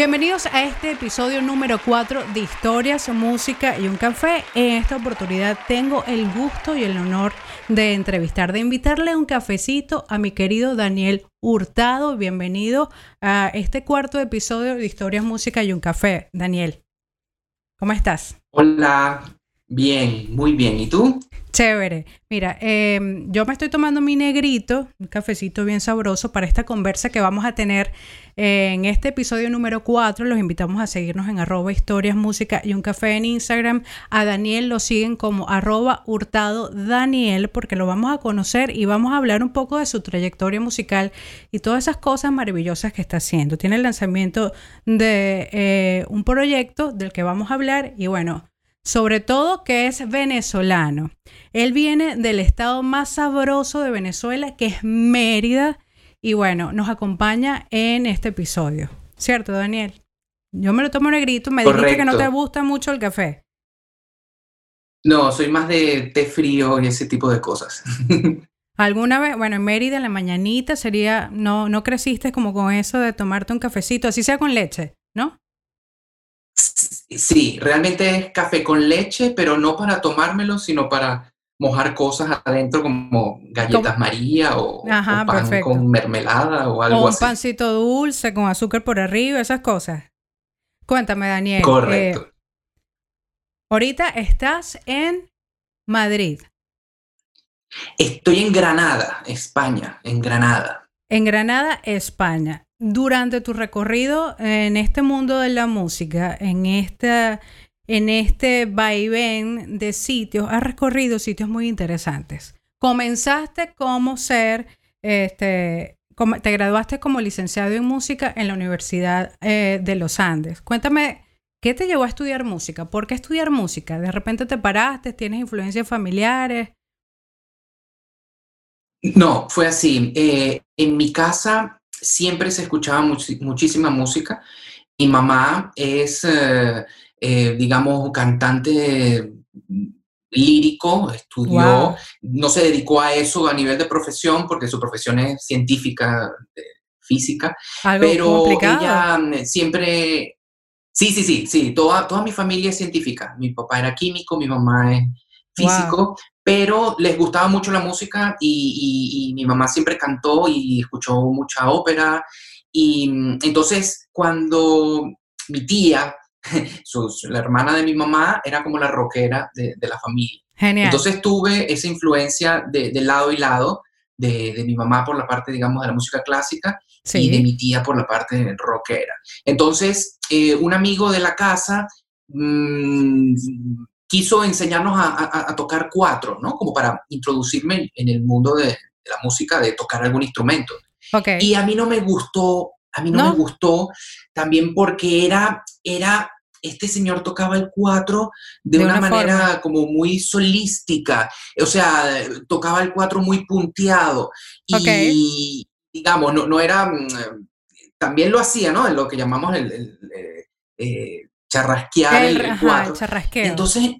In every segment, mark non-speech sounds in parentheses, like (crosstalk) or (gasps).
Bienvenidos a este episodio número 4 de Historias, Música y un Café. En esta oportunidad tengo el gusto y el honor de entrevistar, de invitarle un cafecito a mi querido Daniel Hurtado. Bienvenido a este cuarto episodio de Historias, Música y un Café. Daniel, ¿cómo estás? Hola, bien, muy bien. ¿Y tú? Chévere. Mira, em, yo me estoy tomando mi negrito, un cafecito bien sabroso para esta conversa que vamos a tener en este episodio número 4. Los invitamos a seguirnos en arroba historias, música y un café en Instagram. A Daniel lo siguen como arroba hurtado Daniel porque lo vamos a conocer y vamos a hablar un poco de su trayectoria musical y todas esas cosas maravillosas que está haciendo. Tiene el lanzamiento de eh, un proyecto del que vamos a hablar y bueno, sobre todo que es venezolano. Él viene del estado más sabroso de Venezuela, que es Mérida, y bueno, nos acompaña en este episodio. ¿Cierto, Daniel? Yo me lo tomo negrito, me dijiste que no te gusta mucho el café. No, soy más de té frío y ese tipo de cosas. (laughs) ¿Alguna vez, bueno, en Mérida en la mañanita sería, no, no creciste como con eso de tomarte un cafecito, así sea con leche, ¿no? Sí, realmente es café con leche, pero no para tomármelo, sino para mojar cosas adentro como galletas María o, pan con mermelada o algo así. O un pancito dulce con azúcar por arriba, esas cosas. Cuéntame, Daniel. Correcto. Eh, ahorita estás en Madrid. Estoy en Granada, España, en Granada. En Granada, España durante tu recorrido en este mundo de la música, en, esta, en este vaivén de sitios, has recorrido sitios muy interesantes. Comenzaste como ser, este, te graduaste como licenciado en música en la Universidad eh, de los Andes. Cuéntame, ¿qué te llevó a estudiar música? ¿Por qué estudiar música? ¿De repente te paraste? ¿Tienes influencias familiares? No, fue así. Eh, en mi casa siempre se escuchaba muchísima música. Mi mamá es, eh, eh, digamos, cantante lírico, estudió, no se dedicó a eso a nivel de profesión porque su profesión es científica, física, pero ella mm, siempre, sí, sí, sí, sí, toda, toda mi familia es científica, mi papá era químico, mi mamá es físico, pero les gustaba mucho la música y, mi mamá siempre cantó y escuchó mucha ópera. Y mm, entonces cuando mi tía, (laughs) la hermana de mi mamá, era como la rockera de, la familia. Genial. Entonces tuve esa influencia de, lado y lado, de, mi mamá por la parte, digamos, de la música clásica y de mi tía por la parte rockera. Entonces, eh, un amigo de la casa mmm, quiso enseñarnos a, tocar cuatro, ¿no? Como para introducirme en el mundo de, la música, de tocar algún instrumento. Y a mí no me gustó, a mí no, me gustó también porque era, era, este señor tocaba el cuatro de, una, manera como muy solística, o sea, tocaba el cuatro muy punteado. Y, digamos, no, no era, mm, también lo hacía, ¿no? En lo que llamamos el, eh, eh, charrasquear el, el Entonces,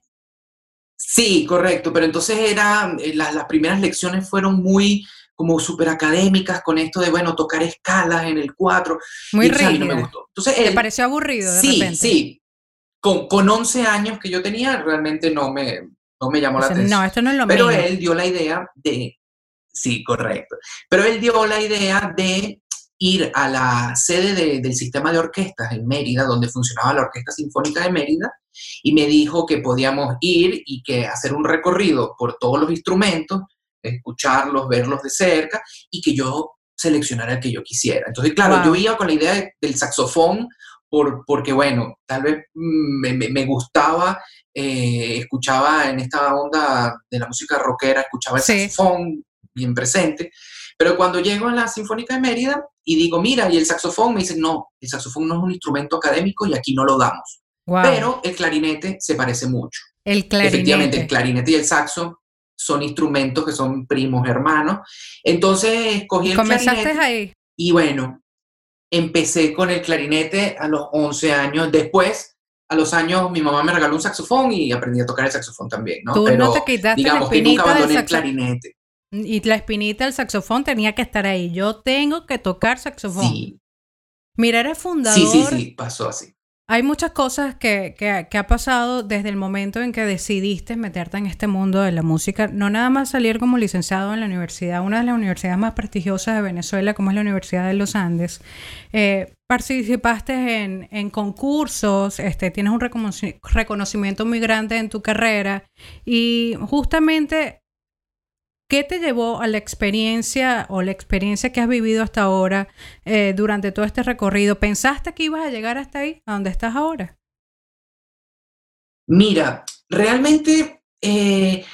sí, correcto, pero entonces era, eh, las, primeras lecciones fueron muy como súper académicas con esto de, bueno, tocar escalas en el 4. Muy rígido. no me gustó. Entonces, ¿Te pareció aburrido de sí, repente? Sí, con, con 11 años que yo tenía, realmente no me, no me llamó la atención. No, esto no es lo Pero mismo. él dio la idea de, sí, correcto, pero él dio la idea de ir a la sede del sistema de orquestas en Mérida, donde funcionaba la Orquesta Sinfónica de Mérida, y me dijo que podíamos ir y que hacer un recorrido por todos los instrumentos, escucharlos, verlos de cerca, y que yo seleccionara el que yo quisiera. Entonces, claro, yo iba con la idea del saxofón, por, porque, bueno, tal vez me, me, gustaba, eh, escuchaba en esta onda de la música rockera, escuchaba el saxofón bien presente, pero cuando llego a la Sinfónica de Mérida y digo, mira, y el saxofón, me dicen, no, el saxofón no es un instrumento académico y aquí no lo damos. Pero el clarinete se parece mucho. El clarinete. Efectivamente, el clarinete y el saxo son instrumentos que son primos hermanos. Entonces escogí el ¿Comenzaste ahí? Y bueno, empecé con el clarinete a los 11 años. Después, a los años, mi mamá me regaló un saxofón y aprendí a tocar el saxofón también, ¿no? Tú no te quitaste digamos que nunca abandoné el clarinete. Y la espinita del saxofón tenía que estar ahí. Yo tengo que tocar saxofón. Sí. Mira, eres fundador. Sí, sí, sí, pasó así. Hay muchas cosas que, que, ha pasado desde el momento en que decidiste meterte en este mundo de la música. No nada más salir como licenciado en la universidad, una de las universidades más prestigiosas de Venezuela, como es la Universidad de los Andes. Eh, participaste en, en, concursos, este, tienes un reconocimiento muy grande en tu carrera y justamente ¿Qué te llevó a la experiencia o la experiencia que has vivido hasta ahora eh, durante todo este recorrido? ¿Pensaste que ibas a llegar hasta ahí, a donde estás ahora? Mira, realmente eh,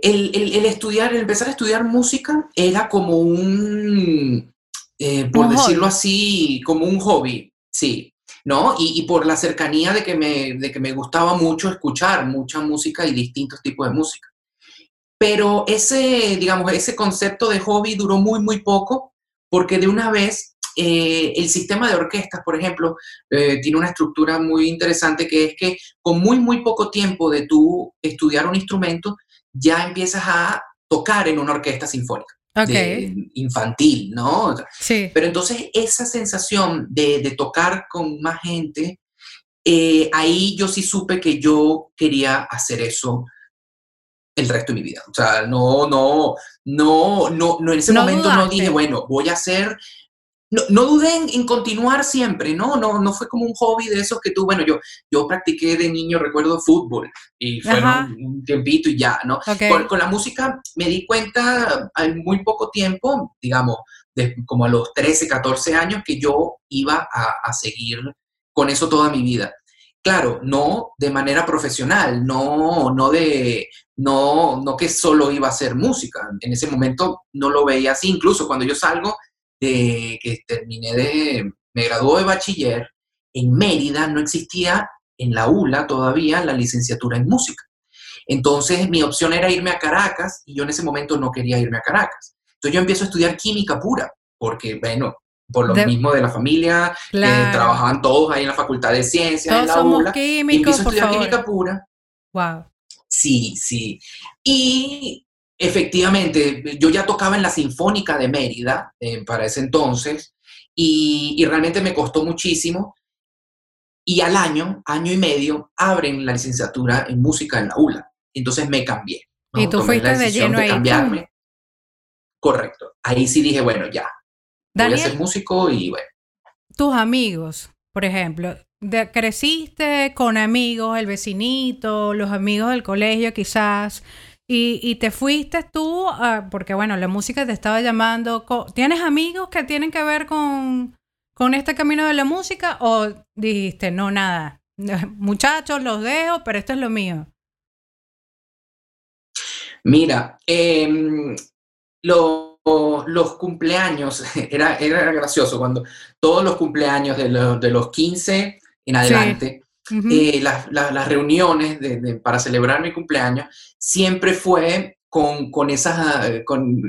el, estudiar, el empezar a estudiar música era como un, eh, por decirlo así, como un hobby, sí. ¿no? Y, por la cercanía de que, me, de que me gustaba mucho escuchar mucha música y distintos tipos de música. Pero ese, digamos, ese concepto de hobby duró muy, muy poco, porque de una vez eh, el sistema de orquestas, por ejemplo, eh, tiene una estructura muy interesante que es que con muy, muy poco tiempo de tú estudiar un instrumento, ya empiezas a tocar en una orquesta sinfónica. infantil, ¿no? Sí. Pero entonces esa sensación de, tocar con más gente, eh, ahí yo sí supe que yo quería hacer eso el resto de mi vida. O sea, no, no, no, no, no en ese momento no dije, bueno, voy a hacer, no, no dudé en, continuar siempre, ¿no? ¿no? No fue como un hobby de esos que tú, bueno, yo, yo practiqué de niño, recuerdo fútbol, y fueron un tiempito y ya, ¿no? Con, la música me di cuenta en muy poco tiempo, digamos, como a los 13, 14 años, que yo iba a, a seguir con eso toda mi vida. Claro, no de manera profesional, no, no de, no, no que solo iba a hacer música. En ese momento no lo veía así. Incluso cuando yo salgo de que terminé de, me graduó de bachiller, en Mérida no existía en la ULA todavía la licenciatura en música. Entonces mi opción era irme a Caracas y yo en ese momento no quería irme a Caracas. Entonces yo empiezo a estudiar química pura, porque, bueno, por lo mismo de la familia, trabajaban todos ahí en la Facultad de Ciencias, en la ULA. Químicos, y empiezo a estudiar química pura. Wow. Sí, sí. Y efectivamente, yo ya tocaba en la Sinfónica de Mérida eh, para ese entonces y, realmente me costó muchísimo. Y al año, año y medio, abren la licenciatura en música en la ULA. Entonces me cambié. Y tú fuiste de lleno ahí. Cambiarme. Correcto. Ahí sí dije, bueno, ya. Voy a ser músico y bueno. Tus amigos, por ejemplo, creciste con amigos, el vecinito, los amigos del colegio quizás, y, te fuiste tú, porque bueno, la música te estaba llamando. ¿Tienes amigos que tienen que ver con, con este camino de la música o dijiste, no, nada, (laughs) muchachos, los dejo, pero esto es lo mío? Mira, em, los cumpleaños, (laughs) era, era gracioso cuando todos los cumpleaños de, de los 15 en adelante, eh, las, reuniones para celebrar mi cumpleaños siempre fue con, con esas, con,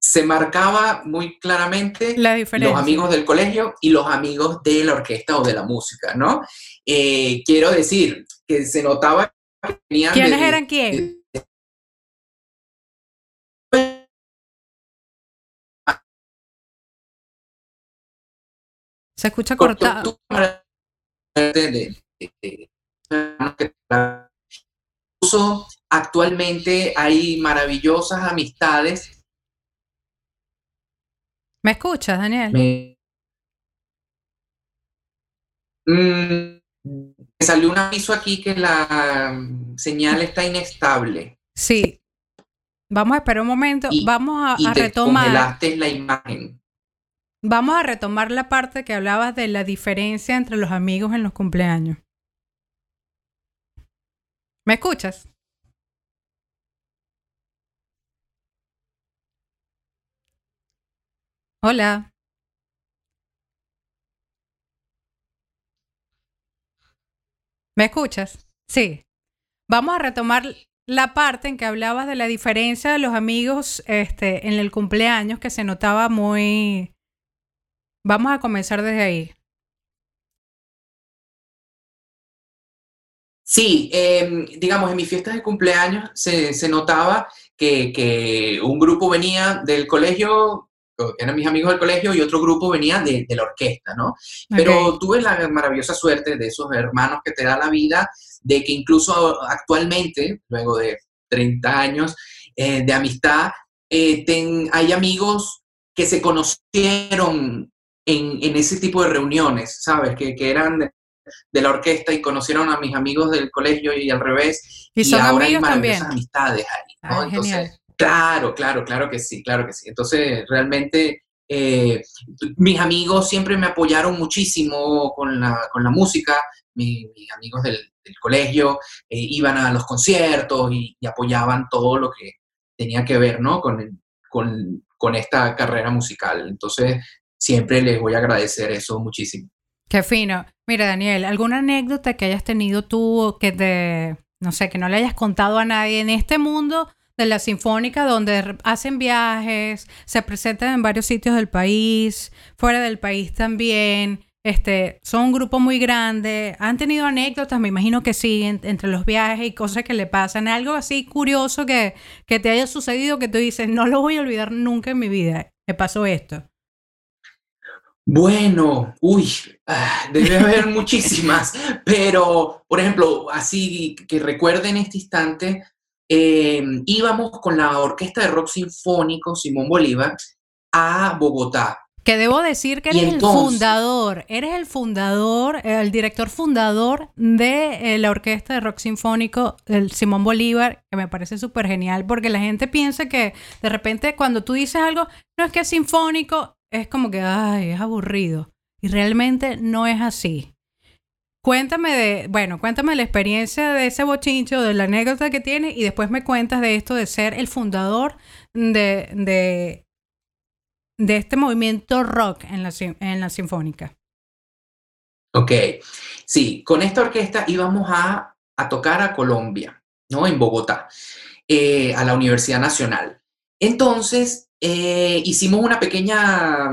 se marcaba muy claramente los amigos del colegio y los amigos de la orquesta o de la música, ¿no? Eh, quiero decir que se notaba que tenían... ¿Quiénes eran quién? Se escucha cortado. actualmente hay maravillosas amistades. ¿Me escuchas, Daniel? Me, mm, salió un aviso aquí que la señal está inestable. Sí. Vamos a esperar un momento. Vamos a, y a retomar. la imagen. Vamos a retomar la parte que hablabas de la diferencia entre los amigos en los cumpleaños. ¿Me escuchas? Hola. ¿Me escuchas? Sí. Vamos a retomar la parte en que hablabas de la diferencia de los amigos este, en el cumpleaños, que se notaba muy, Vamos a comenzar desde ahí. Sí, em, digamos, en mis fiestas de cumpleaños se, notaba que, un grupo venía del colegio eran mis amigos del colegio, y otro grupo venía de, la orquesta, ¿no? Pero tuve la maravillosa suerte de esos hermanos que te da la vida, de que incluso actualmente, luego de 30 años eh, de amistad, eh, hay amigos que se conocieron en, ese tipo de reuniones, ¿sabes? Que, eran de, la orquesta y conocieron a mis amigos del colegio y al revés. Y, ahora hay maravillosas amistades ahí, ¿no? Entonces, claro, claro, claro que sí, claro que sí. Entonces, realmente eh, mis amigos siempre me apoyaron muchísimo con la, música, mis, amigos del, colegio eh, iban a los conciertos y, apoyaban todo lo que tenía que ver ¿no? con, con, con, esta carrera musical. Entonces, siempre les voy a agradecer eso muchísimo. Qué fino. Mira, Daniel, ¿alguna anécdota que hayas tenido tú que te, no sé, que no le hayas contado a nadie en este mundo de la Sinfónica donde hacen viajes, se presentan en varios sitios del país, fuera del país también? Este, son un grupo muy grande. ¿Han tenido anécdotas? Me imagino que sí, entre los viajes y cosas que le pasan. Algo así curioso que, que te haya sucedido que tú dices, no lo voy a olvidar nunca en mi vida. Me pasó esto. Bueno, uy, ah, debe haber (laughs) muchísimas, pero por ejemplo, así que recuerden en este instante, em, íbamos con la Orquesta de Rock Sinfónico Simón Bolívar a Bogotá. Que debo decir que eres el fundador, eres el fundador, el director fundador de eh, la Orquesta de Rock Sinfónico, el Simón Bolívar, que me parece súper genial, porque la gente piensa que de repente cuando tú dices algo, no es que es sinfónico, es como que, ay, es aburrido. Y realmente no es así. Cuéntame de, bueno, cuéntame la experiencia de ese bochincho, de la anécdota que tiene y después me cuentas de esto de ser el fundador de, de, de este movimiento rock en la, en la Sinfónica. Ok, sí, con esta orquesta íbamos a, a tocar a Colombia, ¿no? En Bogotá, eh, a la Universidad Nacional. Entonces, eh, hicimos una pequeña,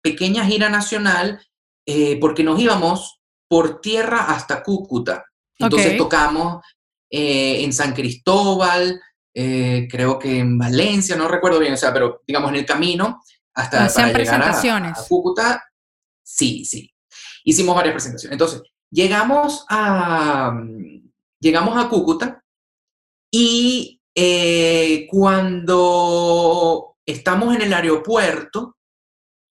pequeña gira nacional eh, porque nos íbamos por tierra hasta Cúcuta. Entonces tocamos eh, en San Cristóbal, creo que en Valencia, no recuerdo bien, o sea, pero digamos en el camino hasta para llegar a, Cúcuta. Sí, sí. Hicimos varias presentaciones. Entonces, llegamos a, llegamos a Cúcuta y cuando estamos en el aeropuerto,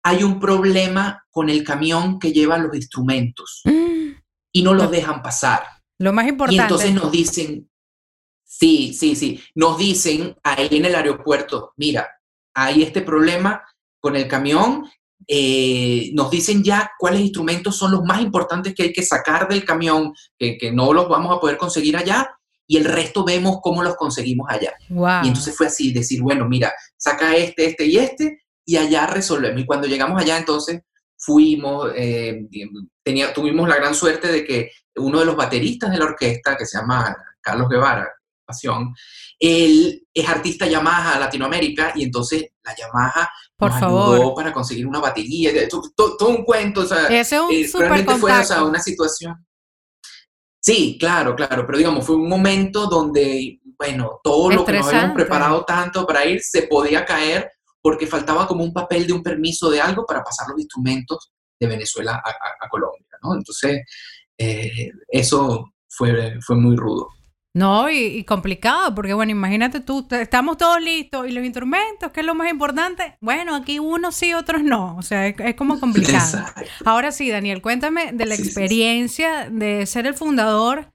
hay un problema con el camión que lleva los instrumentos mm. y no los dejan pasar. Lo más importante. Y entonces nos dicen, sí, sí, sí, nos dicen ahí en el aeropuerto, mira, hay este problema con el camión, eh, nos dicen ya cuáles instrumentos son los más importantes que hay que sacar del camión, que, que no los vamos a poder conseguir allá, y el resto vemos cómo los conseguimos allá. Y entonces fue así, decir, bueno, mira, saca este, este y este, y allá resolvemos. Y cuando llegamos allá, entonces fuimos, eh, tenía, tuvimos la gran suerte de que uno de los bateristas de la orquesta, que se llama Carlos Guevara, Pasión, él es artista Yamaha Latinoamérica y entonces la Yamaha Por nos favor. ayudó para conseguir una batería, todo, un cuento, o sea, Ese es un eh, realmente fue una situación Sí, claro, claro, pero digamos, fue un momento donde, bueno, todo lo que nos habíamos preparado tanto para ir se podía caer porque faltaba como un papel de un permiso de algo para pasar los instrumentos de Venezuela a, Colombia, ¿no? Entonces, eh, eso fue, fue muy rudo. No, y, complicado, porque bueno, imagínate tú, estamos todos listos y los instrumentos, ¿qué es lo más importante? Bueno, aquí unos sí, otros no, o sea, es, como complicado. Ahora sí, Daniel, cuéntame de la experiencia de ser el fundador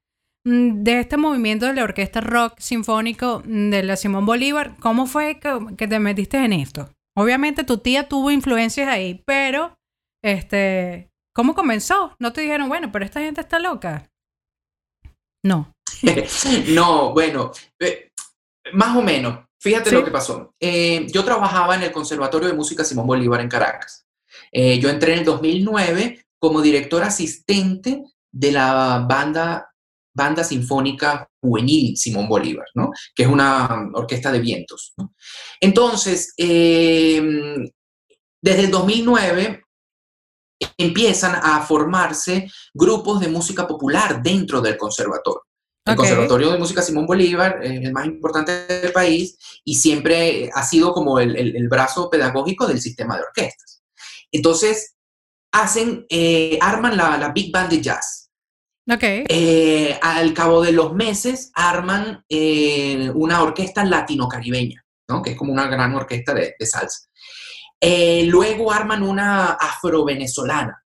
mm, de este movimiento de la Orquesta Rock Sinfónico de la Simón Bolívar. ¿Cómo fue que, te metiste en esto? Obviamente tu tía tuvo influencias ahí, pero, este, ¿cómo comenzó? ¿No te dijeron, bueno, pero esta gente está loca? No. (laughs) no, bueno, eh, más o menos. Fíjate lo que pasó. Eh, yo trabajaba en el Conservatorio de Música Simón Bolívar en Caracas. Eh, yo entré en el 2009 como director asistente de la banda, banda Sinfónica Juvenil Simón Bolívar, ¿no? que es una orquesta de vientos. Entonces, desde el 2009 empiezan a formarse grupos de música popular dentro del conservatorio. El Conservatorio de Música Simón Bolívar es el más importante del país y siempre ha sido como el, el, brazo pedagógico del sistema de orquestas. Entonces, hacen, eh, arman la, la, Big Band de Jazz. Okay. Eh, al cabo de los meses arman eh, una orquesta latino-caribeña, ¿no? que es como una gran orquesta de, de salsa. luego arman una afro-venezolana.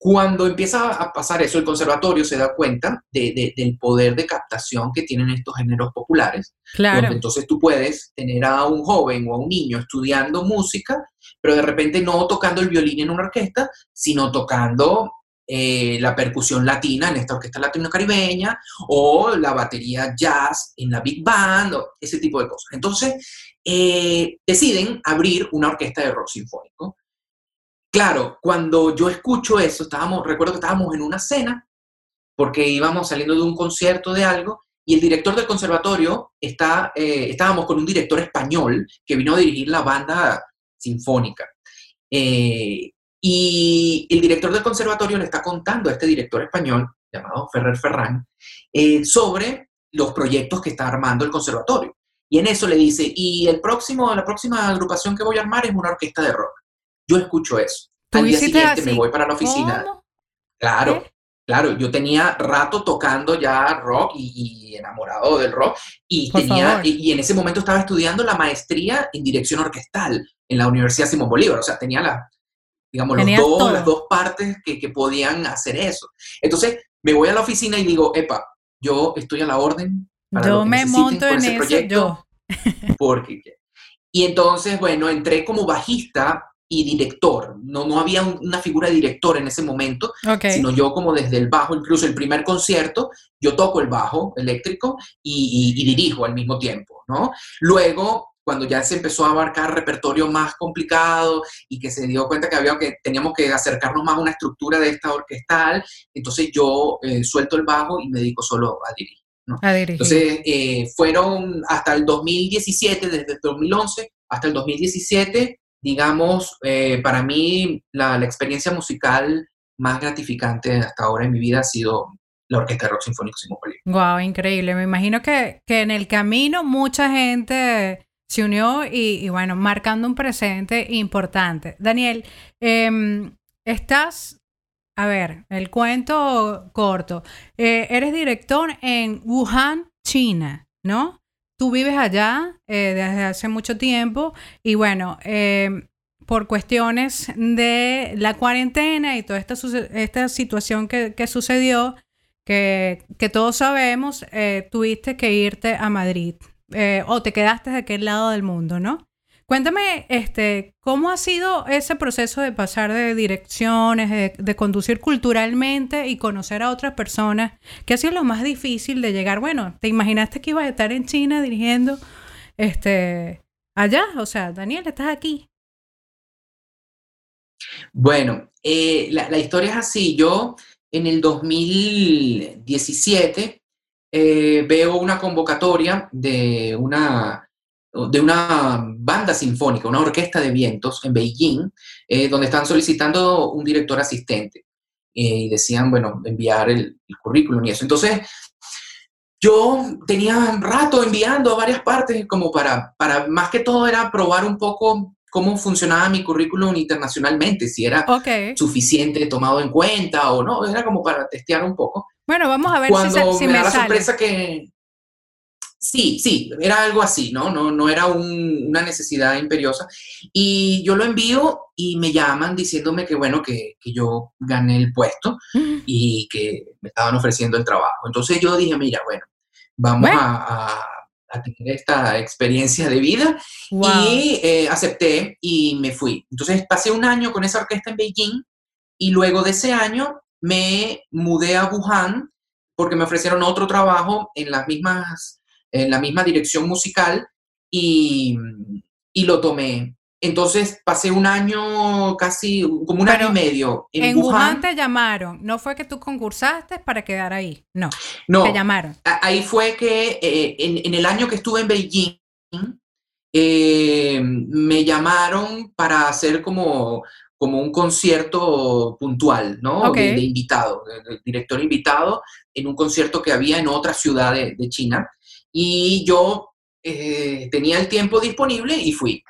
Cuando empieza a pasar eso, el conservatorio se da cuenta del poder de captación que tienen estos géneros populares. Claro. entonces tú puedes tener a un joven o a un niño estudiando música, pero de repente no tocando el violín en una orquesta, sino tocando eh, la percusión latina en esta orquesta latino-caribeña o la batería jazz en la big band, o ese tipo de cosas. Entonces, eh, deciden abrir una orquesta de rock sinfónico Claro, cuando yo escucho eso, estábamos, recuerdo que estábamos en una cena, porque íbamos saliendo de un concierto de algo, y el director del conservatorio está, eh, estábamos con un director español que vino a dirigir la banda sinfónica. Eh, y el director del conservatorio le está contando a este director español, llamado Ferrer Ferran, eh, sobre los proyectos que está armando el conservatorio. Y en eso le dice, y el próximo, la próxima agrupación que voy a armar es una orquesta de rock. Yo escucho eso. Al día siguiente me voy para la oficina. Claro, claro, yo tenía rato tocando ya rock y, enamorado del rock y tenía y, en ese momento estaba estudiando la maestría en dirección orquestal en la Universidad Simón Bolívar, o sea, tenía la digamos dos, las dos partes que, que, podían hacer eso. Entonces, me voy a la oficina y digo, "Epa, yo estoy a la orden para yo me monto en ese proyecto." Porque y entonces, bueno, entré como bajista y director. No, no había una figura de director en ese momento, sino yo como desde el bajo, incluso el primer concierto, yo toco el bajo eléctrico y, dirijo al mismo tiempo, ¿no? Luego, cuando ya se empezó a abarcar repertorio más complicado y que se dio cuenta que, había que teníamos que acercarnos más a una estructura de esta orquestal, entonces yo eh, suelto el bajo y me dedico solo a dirigir. A dirigir. Entonces, eh, fueron hasta el 2017, desde el 2011 hasta el 2017, digamos, eh, para mí la, experiencia musical más gratificante hasta ahora en mi vida ha sido la Orquesta Rock Sinfónico Simón. Wow, increíble. Me imagino que, en el camino mucha gente se unió y, bueno, marcando un presente importante. Daniel, em, estás, a ver, el cuento corto. Eh, eres director en Wuhan, China, ¿no? Tú vives allá eh, desde hace mucho tiempo y bueno, em, por cuestiones de la cuarentena y toda esta, esta situación que, sucedió, que, todos sabemos, eh, tuviste que irte a Madrid eh, o te quedaste de aquel lado del mundo, ¿no? Cuéntame, este, ¿cómo ha sido ese proceso de pasar de direcciones, de, conducir culturalmente y conocer a otras personas? ¿Qué ha sido lo más difícil de llegar? Bueno, ¿te imaginaste que ibas a estar en China dirigiendo este, allá? O sea, Daniel, estás aquí. Bueno, eh, la, historia es así. Yo en el 2017 eh, veo una convocatoria de una de una banda sinfónica, una orquesta de vientos en Beijing, eh, donde están solicitando un director asistente. Eh, y decían, bueno, enviar el, currículum y eso. Entonces, yo tenía rato enviando a varias partes, como para, para, más que todo era probar un poco cómo funcionaba mi currículum internacionalmente, si era suficiente tomado en cuenta o no, era como para testear un poco. Bueno, vamos a ver si, me, da la sorpresa que, Sí, sí, era algo así, ¿no? No, no era una necesidad imperiosa. Y yo lo envío y me llaman diciéndome que, bueno, que, yo gané el puesto y que me estaban ofreciendo el trabajo. Entonces yo dije, mira, bueno, vamos A, tener esta experiencia de vida y eh, acepté y me fui. Entonces pasé un año con esa orquesta en Beijing y luego de ese año me mudé a Wuhan porque me ofrecieron otro trabajo en las mismas en la misma dirección musical y, y lo tomé. Entonces pasé un año, casi como un año y medio. En, Wuhan, te llamaron, no fue que tú concursaste para quedar ahí, no. No. Te llamaron. Ahí fue que eh, en, el año que estuve en Beijing, eh, me llamaron para hacer como como un concierto puntual, ¿no? De, invitado, de, director invitado en un concierto que había en otra ciudad de, China. Y yo eh, tenía el tiempo disponible y fui.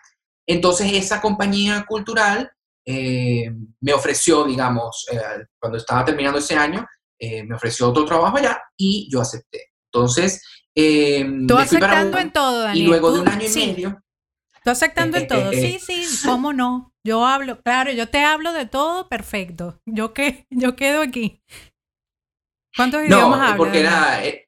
Entonces esa compañía cultural eh, me ofreció, digamos, eh, cuando estaba terminando ese año, me ofreció otro trabajo allá y yo acepté. Entonces, tú aceptando en todo, Daniel. Y luego de un año y medio. Tú aceptando en todo. Sí, sí, cómo no. Yo hablo, claro, yo te hablo de todo, perfecto. Yo, que, yo quedo aquí. ¿Cuántos idiomas hablas? Porque era, eh,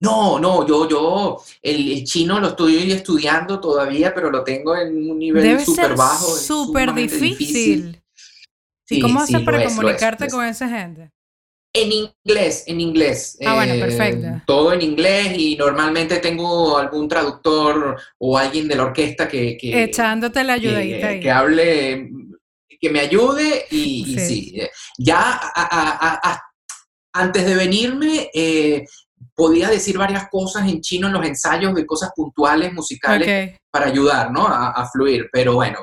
no, no, yo, yo, el, chino lo estoy estudiando todavía, pero lo tengo en un nivel súper bajo. Súper difícil. ¿Y cómo haces para comunicarte con esa gente? En inglés, en inglés. Ah, bueno, perfecto. Eh, todo en inglés y normalmente tengo algún traductor o alguien de la orquesta que... Echándote la ayudadita que, que, hable, que me ayude y sí. Eh, ya antes de venirme eh, podía decir varias cosas en chino en los ensayos de cosas puntuales, musicales, para ayudar, ¿no? a fluir, pero bueno,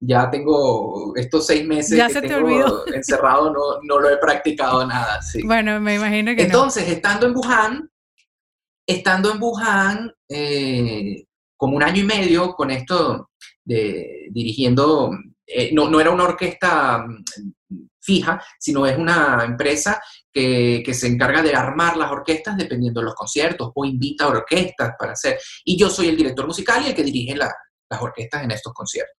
ya tengo estos seis meses que tengo (laughs) encerrado, no, no, lo he practicado nada. Sí. Bueno, me imagino que Entonces, estando en Wuhan, estando en Wuhan, eh, como un año y medio con esto de dirigiendo, eh, no, no, era una orquesta fija, sino es una empresa que, que, se encarga de armar las orquestas dependiendo de los conciertos o invita a orquestas para hacer. Y yo soy el director musical y el que dirige las orquestas en estos conciertos.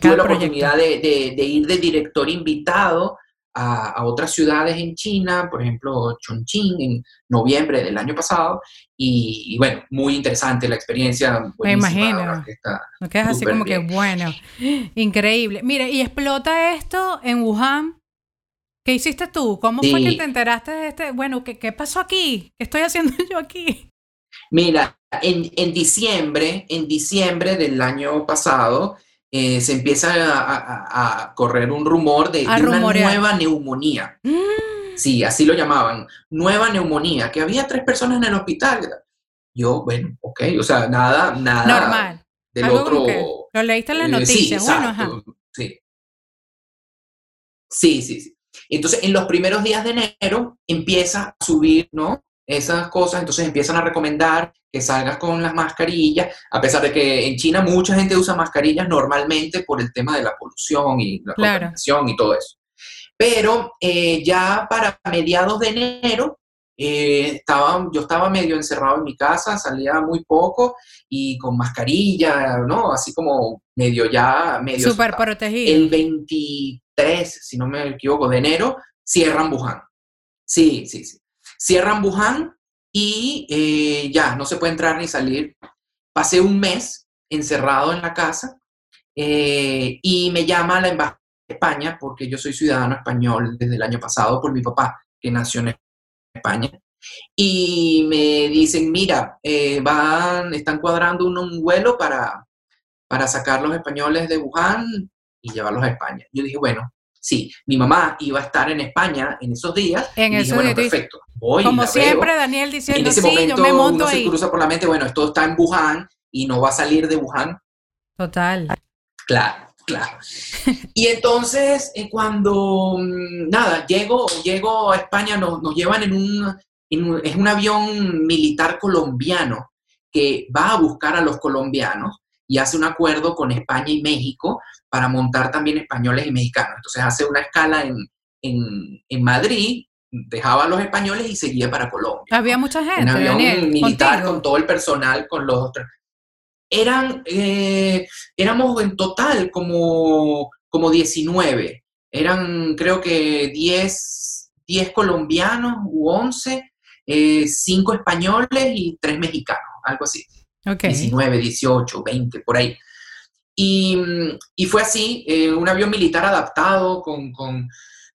Tuve la oportunidad de, ir de director invitado a, otras ciudades en China, por ejemplo, Chongqing, en noviembre del año pasado, y, bueno, muy interesante la experiencia. Me imagino. No quedas así como que bueno, (gasps) increíble. Mire, y explota esto en Wuhan. ¿Qué hiciste tú? ¿Cómo fue que te enteraste de este? Bueno, ¿qué, ¿qué, pasó aquí? ¿Qué estoy haciendo (laughs) yo aquí? Mira, en, en diciembre, en diciembre del año pasado, eh, se empieza a, correr un rumor de, una nueva neumonía. Mm. Sí, así lo llamaban, nueva neumonía, que había tres personas en el hospital. Yo, bueno, ok, o sea, nada, nada. Normal. Del otro. Lo leíste en la noticia, sí, bueno, Sí. Sí, sí, sí. Entonces, en los primeros días de enero empieza a subir, ¿no? esas cosas, entonces empiezan a recomendar que salgas con las mascarillas, a pesar de que en China mucha gente usa mascarillas normalmente por el tema de la polución y la contaminación y todo eso. Pero eh, ya para mediados de enero, eh, estaba, yo estaba medio encerrado en mi casa, salía muy poco y con mascarilla, ¿no? Así como medio ya, medio... Súper protegido. El 23, si no me equivoco, de enero, cierran Wuhan. Sí, sí, sí. Cierran Wuhan y eh, ya, no se puede entrar ni salir. Pasé un mes encerrado en la casa eh, y me llama la Embajada de España, porque yo soy ciudadano español desde el año pasado por mi papá, que nació en España. Y me dicen, mira, eh, van, están cuadrando un, vuelo para, para sacar los españoles de Wuhan y llevarlos a España. Yo dije, bueno, sí, mi mamá iba a estar en España en esos días. En y dije, bueno, perfecto. Como siempre, Daniel diciendo, en ese sí, momento, yo me monto uno se cruza por la mente, bueno, esto está en Wuhan y no va a salir de Wuhan. Total. Claro, claro. y entonces, eh, cuando, mm, nada, llego, llego a España, nos, nos llevan en un, en es un avión militar colombiano que va a buscar a los colombianos y hace un acuerdo con España y México para montar también españoles y mexicanos. Entonces hace una escala en, en, en Madrid dejaba a los españoles y seguía para Colombia. Había mucha gente. Un avión militar con todo el personal, con los otros. Eran, eh, éramos en total como, como 19. Eran creo que 10, 10 colombianos u 11, 5 eh, españoles y 3 mexicanos, algo así. Okay. 19, 18, 20, por ahí. Y, y fue así, eh, un avión militar adaptado con, con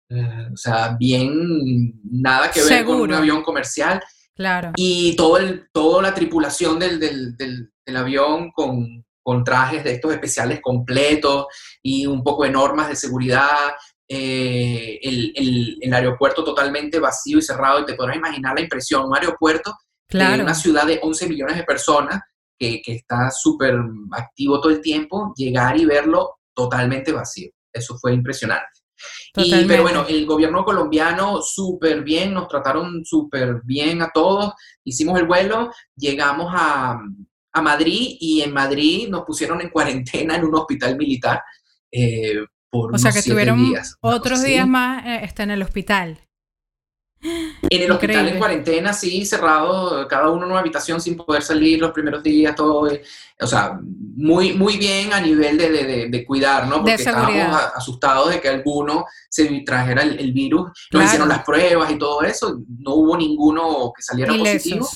eh, o sea, bien, nada que ver con un avión comercial. Claro. Y todo el, toda la tripulación del, del, del, avión con, con, trajes de estos especiales completos y un poco de normas de seguridad. Eh, el, el, el, aeropuerto totalmente vacío y cerrado. Y te podrás imaginar la impresión, un aeropuerto claro. de una ciudad de 11 millones de personas que, que está súper activo todo el tiempo, llegar y verlo totalmente vacío. eso fue impresionante. pero bueno, el gobierno colombiano súper bien, nos trataron súper bien a todos, hicimos el vuelo, llegamos a, a, Madrid y en Madrid nos pusieron en cuarentena en un hospital militar. Eh, por o sea que tuvieron días, otros días más eh, está en el hospital. En el hospital en cuarentena, sí, cerrado, cada uno en una habitación sin poder salir los primeros días, todo, eh, o sea, muy, muy bien a nivel de, de, de cuidar, ¿no? Porque estábamos asustados de que alguno se trajera el, virus, nos hicieron las pruebas y todo eso, no hubo ninguno que saliera positivo.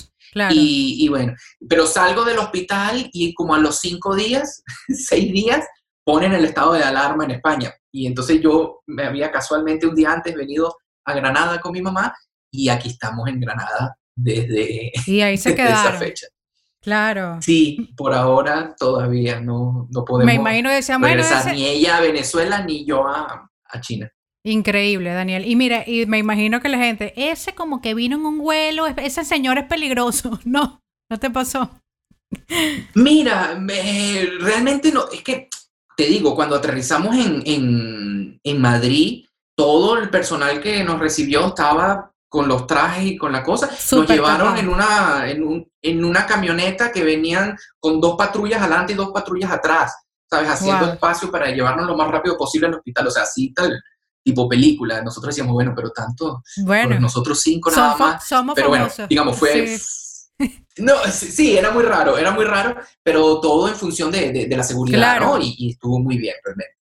Y, y, bueno, pero salgo del hospital y como a los cinco días, (laughs) seis días, ponen el estado de alarma en España. Y entonces yo me había casualmente un día antes venido a Granada con mi mamá y aquí estamos en Granada desde, y ahí se (laughs) esa fecha. Claro. Sí, por ahora todavía no, no podemos me imagino que regresar ni ella a Venezuela ni yo a, a, China. Increíble, Daniel. Y mira, y me imagino que la gente, ese como que vino en un vuelo, ese señor es peligroso. (laughs) No, no te pasó. Mira, realmente no, es que te digo, cuando aterrizamos en, en, en Madrid, todo el personal que nos recibió estaba con los trajes y con la cosa. nos llevaron en una, en, una camioneta que venían con dos patrullas adelante y dos patrullas atrás, ¿sabes? Haciendo espacio para llevarnos lo más rápido posible al hospital. O sea, así tal tipo película. Nosotros decíamos, bueno, pero tanto, bueno, nosotros cinco nada más. Somos pero bueno, digamos, fue... (laughs) No, sí, era muy raro, era muy raro, pero todo en función de, la seguridad, ¿no? Y, y, estuvo muy bien, realmente.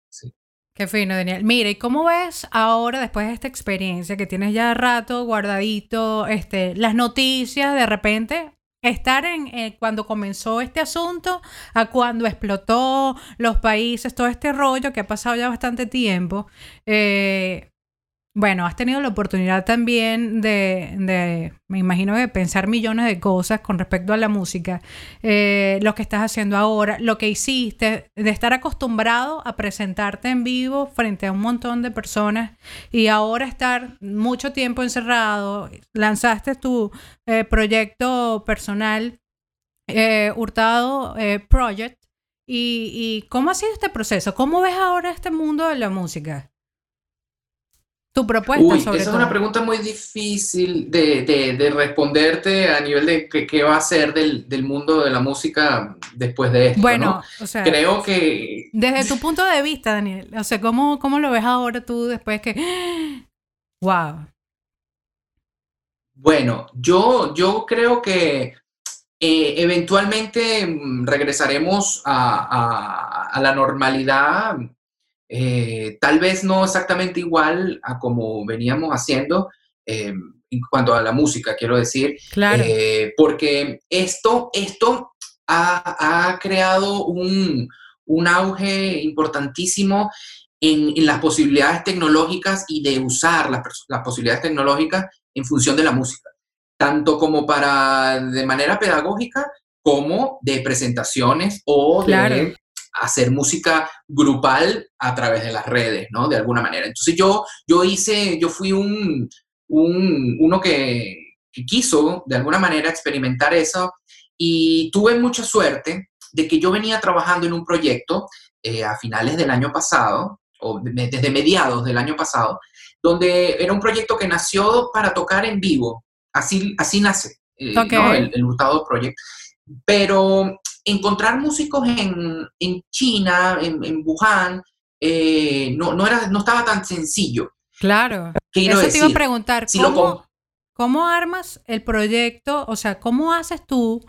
Qué fino, Daniel. Mire, ¿y cómo ves ahora, después de esta experiencia que tienes ya rato guardadito, este, las noticias de repente? Estar en eh, cuando comenzó este asunto a cuando explotó los países, todo este rollo que ha pasado ya bastante tiempo. Eh, bueno, has tenido la oportunidad también de, me imagino, de pensar millones de cosas con respecto a la música, eh, lo que estás haciendo ahora, lo que hiciste, de estar acostumbrado a presentarte en vivo frente a un montón de personas y ahora estar mucho tiempo encerrado, lanzaste tu eh, proyecto personal, eh, Hurtado Project, y, y ¿cómo ha sido este proceso? ¿Cómo ves ahora este mundo de la música? Tu propuesta Uy, esa es una pregunta muy difícil de, responderte a nivel de qué va a ser del, mundo de la música después de esto. Bueno, o sea, creo que... Desde tu punto de vista, Daniel, o sea, ¿cómo, cómo lo ves ahora tú después que... (gasps) ¡Wow! Bueno, yo, yo creo que eh, eventualmente mm, regresaremos a, a, la normalidad eh, tal vez no exactamente igual a como veníamos haciendo eh, en cuanto a la música, quiero decir, claro. Eh, porque esto, esto ha, creado un, auge importantísimo en, las posibilidades tecnológicas y de usar las, posibilidades tecnológicas en función de la música, tanto como para de manera pedagógica como de presentaciones o de hacer música grupal a través de las redes, ¿no? De alguna manera. Entonces yo, yo hice, yo fui un, uno que, quiso de alguna manera experimentar eso y tuve mucha suerte de que yo venía trabajando en un proyecto eh, a finales del año pasado, o desde mediados del año pasado, donde era un proyecto que nació para tocar en vivo. Así, así nace eh, el, el Hurtado Project. Pero encontrar músicos en, China, en, Wuhan, eh, no, no, era, no estaba tan sencillo. Claro. Eso te iba a preguntar, ¿cómo, armas el proyecto? O sea, ¿cómo haces tú,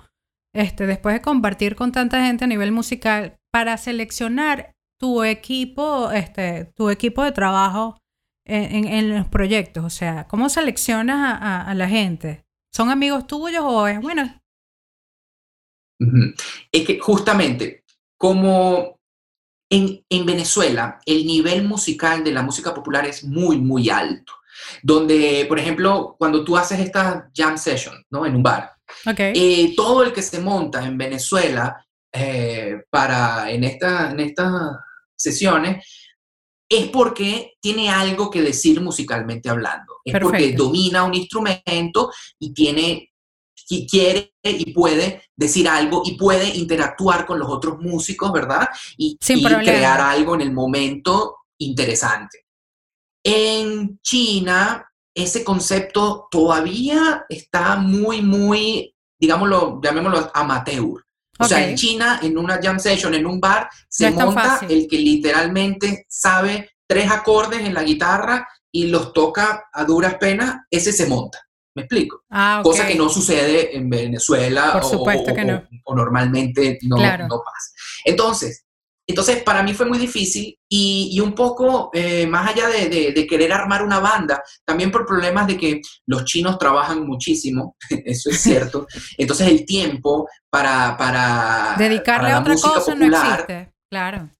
este, después de compartir con tanta gente a nivel musical, para seleccionar tu equipo, este, tu equipo de trabajo en, los proyectos? O sea, ¿cómo seleccionas a la gente? ¿Son amigos tuyos o es, bueno, es que justamente como en, Venezuela el nivel musical de la música popular es muy, muy alto. Donde, por ejemplo, cuando tú haces esta jam session, ¿no? En un bar, eh, todo el que se monta en Venezuela eh, para, en, esta, en estas sesiones es porque tiene algo que decir musicalmente hablando. Es porque domina un instrumento y tiene quiere y puede decir algo y puede interactuar con los otros músicos, ¿verdad? Y, crear algo en el momento interesante. En China, ese concepto todavía está muy, muy, digámoslo, llamémoslo amateur. O sea, en China, en una jam session, en un bar, se monta el que literalmente sabe tres acordes en la guitarra y los toca a duras penas, ese se monta. ¿Me explico? Ah, Cosa que no sucede en Venezuela o, que no. o, normalmente no, no pasa. Entonces, entonces, para mí fue muy difícil y, un poco eh, más allá de, querer armar una banda, también por problemas de que los chinos trabajan muchísimo, (laughs) eso es cierto. (laughs) Entonces, el tiempo para, para dedicarle a otra cosa no existe, claro.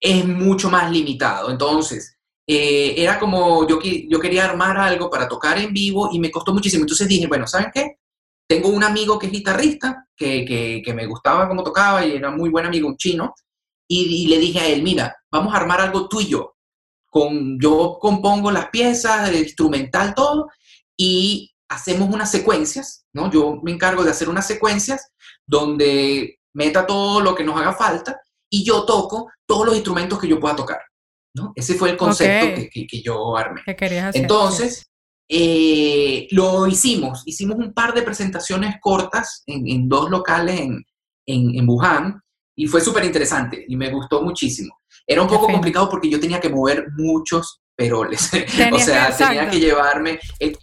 Es mucho más limitado. Entonces, eh, era como yo, yo quería armar algo para tocar en vivo y me costó muchísimo. Entonces dije, bueno, ¿saben qué? Tengo un amigo que es guitarrista, que, me gustaba cómo tocaba y era muy buen amigo, un chino, y, le dije a él, mira, vamos a armar algo tuyo. Con, yo compongo las piezas, el instrumental, todo, y hacemos unas secuencias, ¿no? Yo me encargo de hacer unas secuencias donde meta todo lo que nos haga falta y yo toco todos los instrumentos que yo pueda tocar, ¿no? Ese fue el concepto que, yo armé. Entonces, eh, lo hicimos, hicimos un par de presentaciones cortas en, dos locales en, en, Wuhan y fue súper interesante y me gustó muchísimo. Era un poco complicado porque yo tenía que mover muchos peroles, (laughs) o sea, tenía que llevarme, el,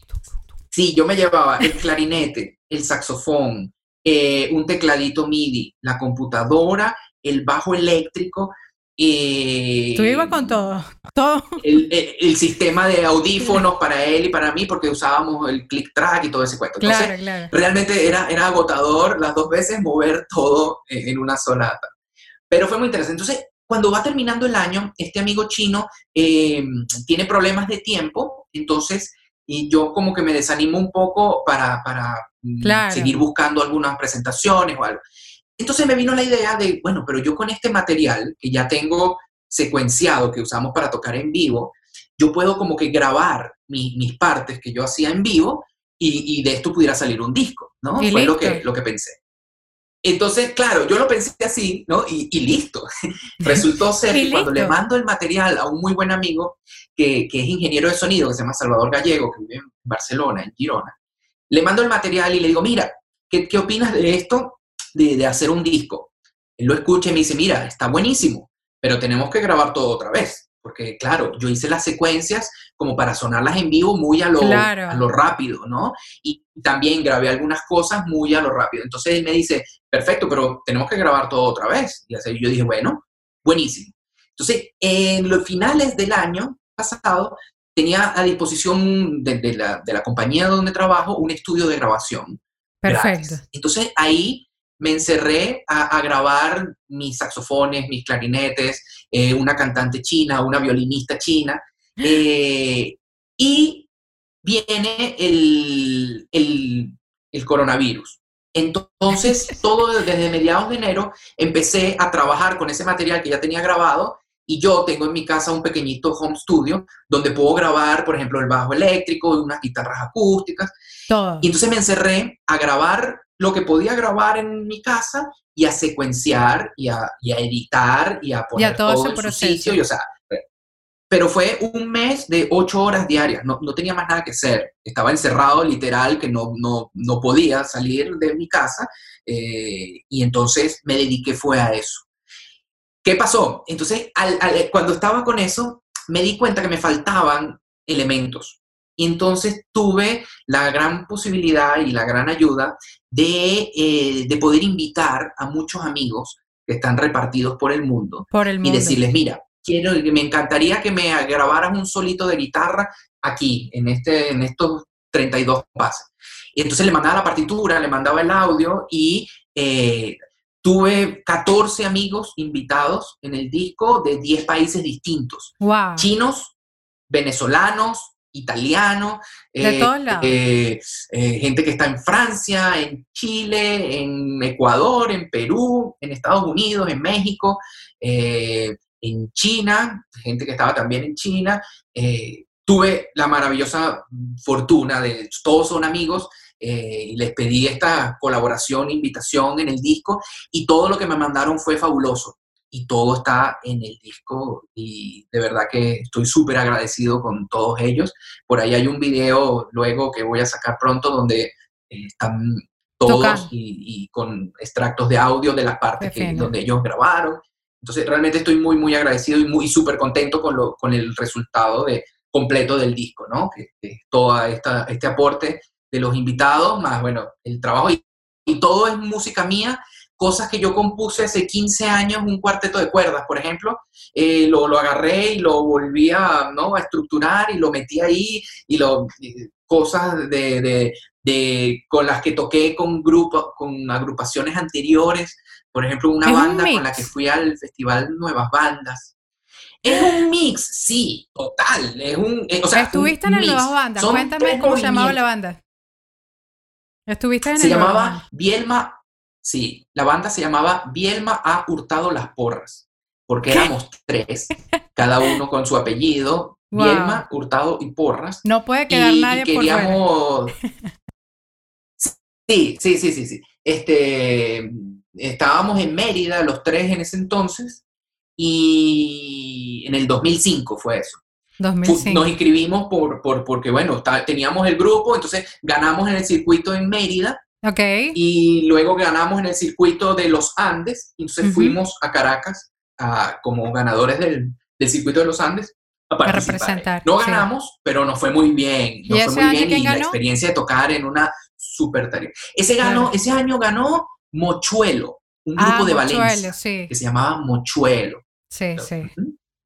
sí, yo me llevaba el clarinete, el saxofón, eh, un tecladito MIDI, la computadora, el bajo eléctrico, y Tú ibas con todo, todo. El, sistema de audífonos para él y para mí, porque usábamos el click track y todo ese cuento. Entonces, realmente era, era agotador las dos veces mover todo en una sola. Pero fue muy interesante. Entonces, cuando va terminando el año, este amigo chino eh, tiene problemas de tiempo, entonces y yo como que me desanimo un poco para, para mm, seguir buscando algunas presentaciones o algo. Entonces me vino la idea de, bueno, pero yo con este material que ya tengo secuenciado, que usamos para tocar en vivo, yo puedo como que grabar mis partes que yo hacía en vivo y, de esto pudiera salir un disco, ¿no? Fue lo que, lo que pensé. Entonces, claro, yo lo pensé así, ¿no? Y, listo. (laughs) Resultó (laughs) ser que cuando le mando el material a un muy buen amigo que, que, es ingeniero de sonido, que se llama Salvador Gallego, que vive en Barcelona, en Girona, le mando el material y le digo, mira, ¿qué, qué opinas de esto? De, hacer un disco. Él lo escucha y me dice, mira, está buenísimo, pero tenemos que grabar todo otra vez. Porque, claro, yo hice las secuencias como para sonarlas en vivo muy a lo, a lo rápido, ¿no? Y también grabé algunas cosas muy a lo rápido. Entonces él me dice, perfecto, pero tenemos que grabar todo otra vez. Y así yo dije, bueno, buenísimo. Entonces, en los finales del año pasado, tenía a disposición de, la, de la, compañía donde trabajo un estudio de grabación. Perfecto. Entonces ahí me encerré a, grabar mis saxofones, mis clarinetes, eh, una cantante china, una violinista china, (gasps) eh, y viene el, el, coronavirus. Entonces, (laughs) todo desde mediados de enero empecé a trabajar con ese material que ya tenía grabado y yo tengo en mi casa un pequeñito home studio donde puedo grabar, por ejemplo, el bajo eléctrico, unas guitarras acústicas. Y entonces me encerré a grabar lo que podía grabar en mi casa y a secuenciar y a, editar y a poner todo, en su sitio. Y, o sea, pero fue un mes de ocho horas diarias, no, tenía más nada que hacer. Estaba encerrado literal, que no, no, podía salir de mi casa eh, y entonces me dediqué fue a eso. ¿Qué pasó? Entonces, cuando estaba con eso, me di cuenta que me faltaban elementos. Y entonces tuve la gran posibilidad y la gran ayuda eh, de, poder invitar a muchos amigos que están repartidos por el mundo, y decirles, mira, quiero, me encantaría que me grabaras un solito de guitarra aquí, en, este, en estos 32 pases. Y entonces le mandaba la partitura, le mandaba el audio y eh, tuve 14 amigos invitados en el disco de 10 países distintos. Chinos, venezolanos, italiano, eh, eh, eh, gente que está en Francia, en Chile, en Ecuador, en Perú, en Estados Unidos, en México, en China, gente que estaba también en China. tuve la maravillosa fortuna de, todos son amigos, y les pedí esta colaboración, invitación en el disco, y todo lo que me mandaron fue fabuloso. Y todo está en el disco y de verdad que estoy súper agradecido con todos ellos. Por ahí hay un video luego que voy a sacar pronto donde eh, están todos y, con extractos de audio de las partes que, donde ellos grabaron. Entonces realmente estoy muy, muy agradecido y muy súper contento con, lo, con el resultado de, completo del disco, ¿no? Que, que todo esta, este aporte de los invitados, más bueno, el trabajo y, y todo es música mía cosas que yo compuse hace 15 años, un cuarteto de cuerdas, por ejemplo, eh, lo, lo, agarré y lo volví a, ¿no? a estructurar y lo metí ahí, y lo, cosas de, de, de, con las que toqué con grupos, con agrupaciones anteriores, por ejemplo, una banda con la que fui al festival Nuevas Bandas. Es un mix, sí, total. Es un, eh, o sea, ¿Estuviste en el Nuevas Bandas? Cuéntame cómo se llamaba la banda. ¿Estuviste en se llamaba Bielma Sí, la banda se llamaba Bielma ha hurtado las porras, porque éramos tres, cada uno con su apellido, (laughs) Bielma, Hurtado y Porras. No puede quedar nadie queríamos... (laughs) Sí, sí, sí, sí, sí. Este, estábamos en Mérida los tres en ese entonces y en el 2005 fue eso. 2005. Nos inscribimos por, por, porque, bueno, teníamos el grupo, entonces ganamos en el circuito en Mérida Okay. Y luego ganamos en el circuito de los Andes, y entonces fuimos a Caracas como ganadores del, del, circuito de los Andes a representar. No ganamos, pero nos fue muy bien. Nos fue muy bien y la experiencia de tocar en una super tarea. Ese, ganó, ese año ganó Mochuelo, un grupo ah, de Valencia que se llamaba Mochuelo. Sí, sí.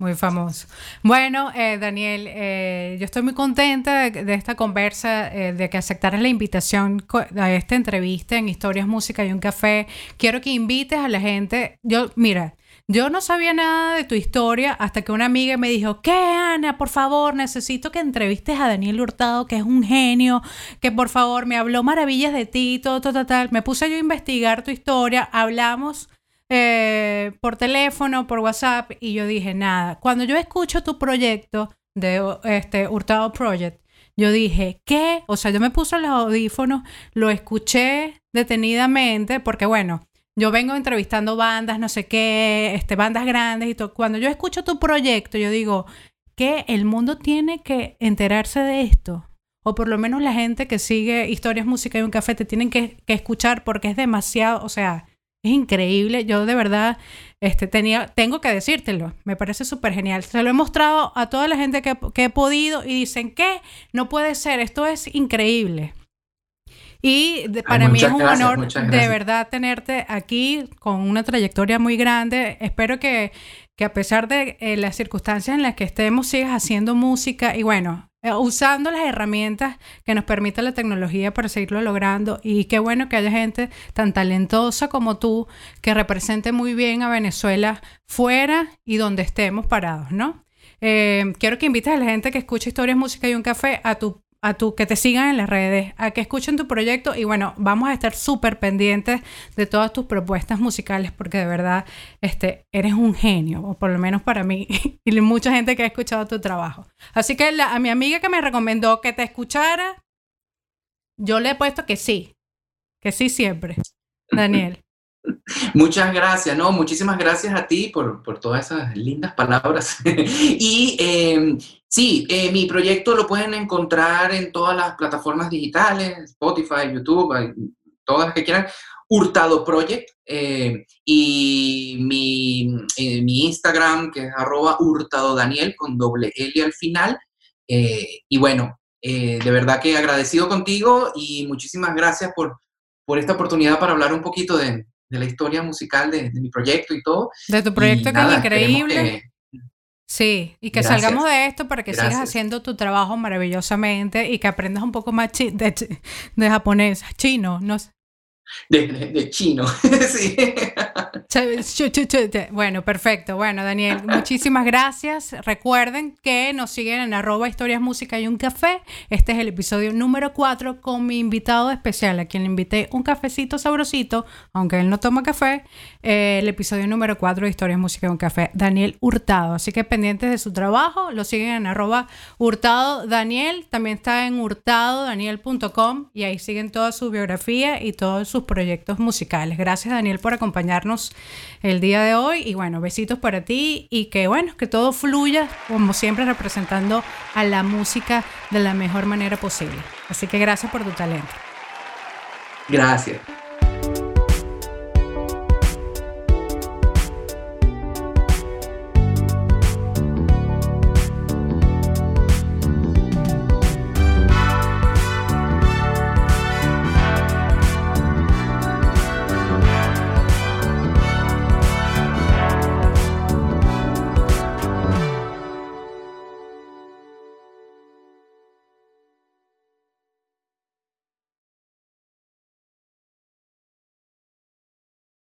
Muy famoso. Bueno, eh, Daniel, eh, yo estoy muy contenta de, esta conversa, eh, de que aceptaras la invitación a esta entrevista en Historias, Música y un Café. Quiero que invites a la gente. Yo, mira, yo no sabía nada de tu historia hasta que una amiga me dijo, ¿qué, Ana? Por favor, necesito que entrevistes a Daniel Hurtado, que es un genio, que por favor me habló maravillas de ti, todo, todo, tal. Me puse yo a investigar tu historia, hablamos eh, por teléfono, por WhatsApp, y yo dije, nada, cuando yo escucho tu proyecto de este Hurtado Project, yo dije, ¿qué? O sea, yo me puse los audífonos, lo escuché detenidamente, porque bueno, yo vengo entrevistando bandas, no sé qué, este, bandas grandes y todo. Cuando yo escucho tu proyecto, yo digo, que el mundo tiene que enterarse de esto. O por lo menos la gente que sigue historias, música y un café te tienen que, que escuchar porque es demasiado, o sea, es increíble. Yo de verdad este, tenía, tengo que decírtelo. Me parece súper genial. Se lo he mostrado a toda la gente que, he podido y dicen que no puede ser. Esto es increíble. Y para mí es un honor de verdad tenerte aquí con una trayectoria muy grande. Espero que, que a pesar de eh, las circunstancias en las que estemos, sigas haciendo música y bueno, eh, usando las herramientas que nos permite la tecnología para seguirlo logrando. Y qué bueno que haya gente tan talentosa como tú que represente muy bien a Venezuela fuera y donde estemos parados, ¿no? Eh, quiero que invites a la gente que escucha historias, música y un café a tu a tu, que te sigan en las redes, a que escuchen tu proyecto y bueno, vamos a estar súper pendientes de todas tus propuestas musicales porque de verdad este, eres un genio, o por lo menos para mí (laughs) y mucha gente que ha escuchado tu trabajo. Así que a mi amiga que me recomendó que te escuchara, yo le he puesto que sí, que sí siempre. Daniel. (laughs) Muchas gracias, no, muchísimas gracias a ti por, por todas esas lindas palabras. (laughs) y eh, Sí, eh, mi proyecto lo pueden encontrar en todas las plataformas digitales, Spotify, YouTube, todas las que quieran. Hurtado Project eh, y mi, eh, mi, Instagram que es arroba hurtado Daniel con doble L al final. y bueno, de verdad que agradecido contigo y muchísimas gracias por, por esta oportunidad para hablar un poquito de, de la historia musical de, mi proyecto y todo. De tu proyecto que es increíble. Sí, y que salgamos de esto para que sigas haciendo tu trabajo maravillosamente y que aprendas un poco más de, de, japonés, chino, no sé. De, chino, (laughs) sí. Bueno, perfecto. Bueno, Daniel, (laughs) muchísimas gracias. Recuerden que nos siguen en arroba historias, música y un café. Este es el episodio número 4 con mi invitado especial, a quien le invité un cafecito sabrosito, aunque él no toma café. Eh, el episodio número 4 de historias, música y un café, Daniel Hurtado. Así que pendientes de su trabajo, lo siguen en arroba hurtado Daniel. También está en hurtadodaniel.com y ahí siguen toda su biografía y todos sus proyectos musicales. Gracias, Daniel, por acompañarnos el día de hoy. Y bueno, besitos para ti y que bueno, que todo fluya, como siempre, representando a la música de la mejor manera posible. Así que gracias por tu talento. Gracias.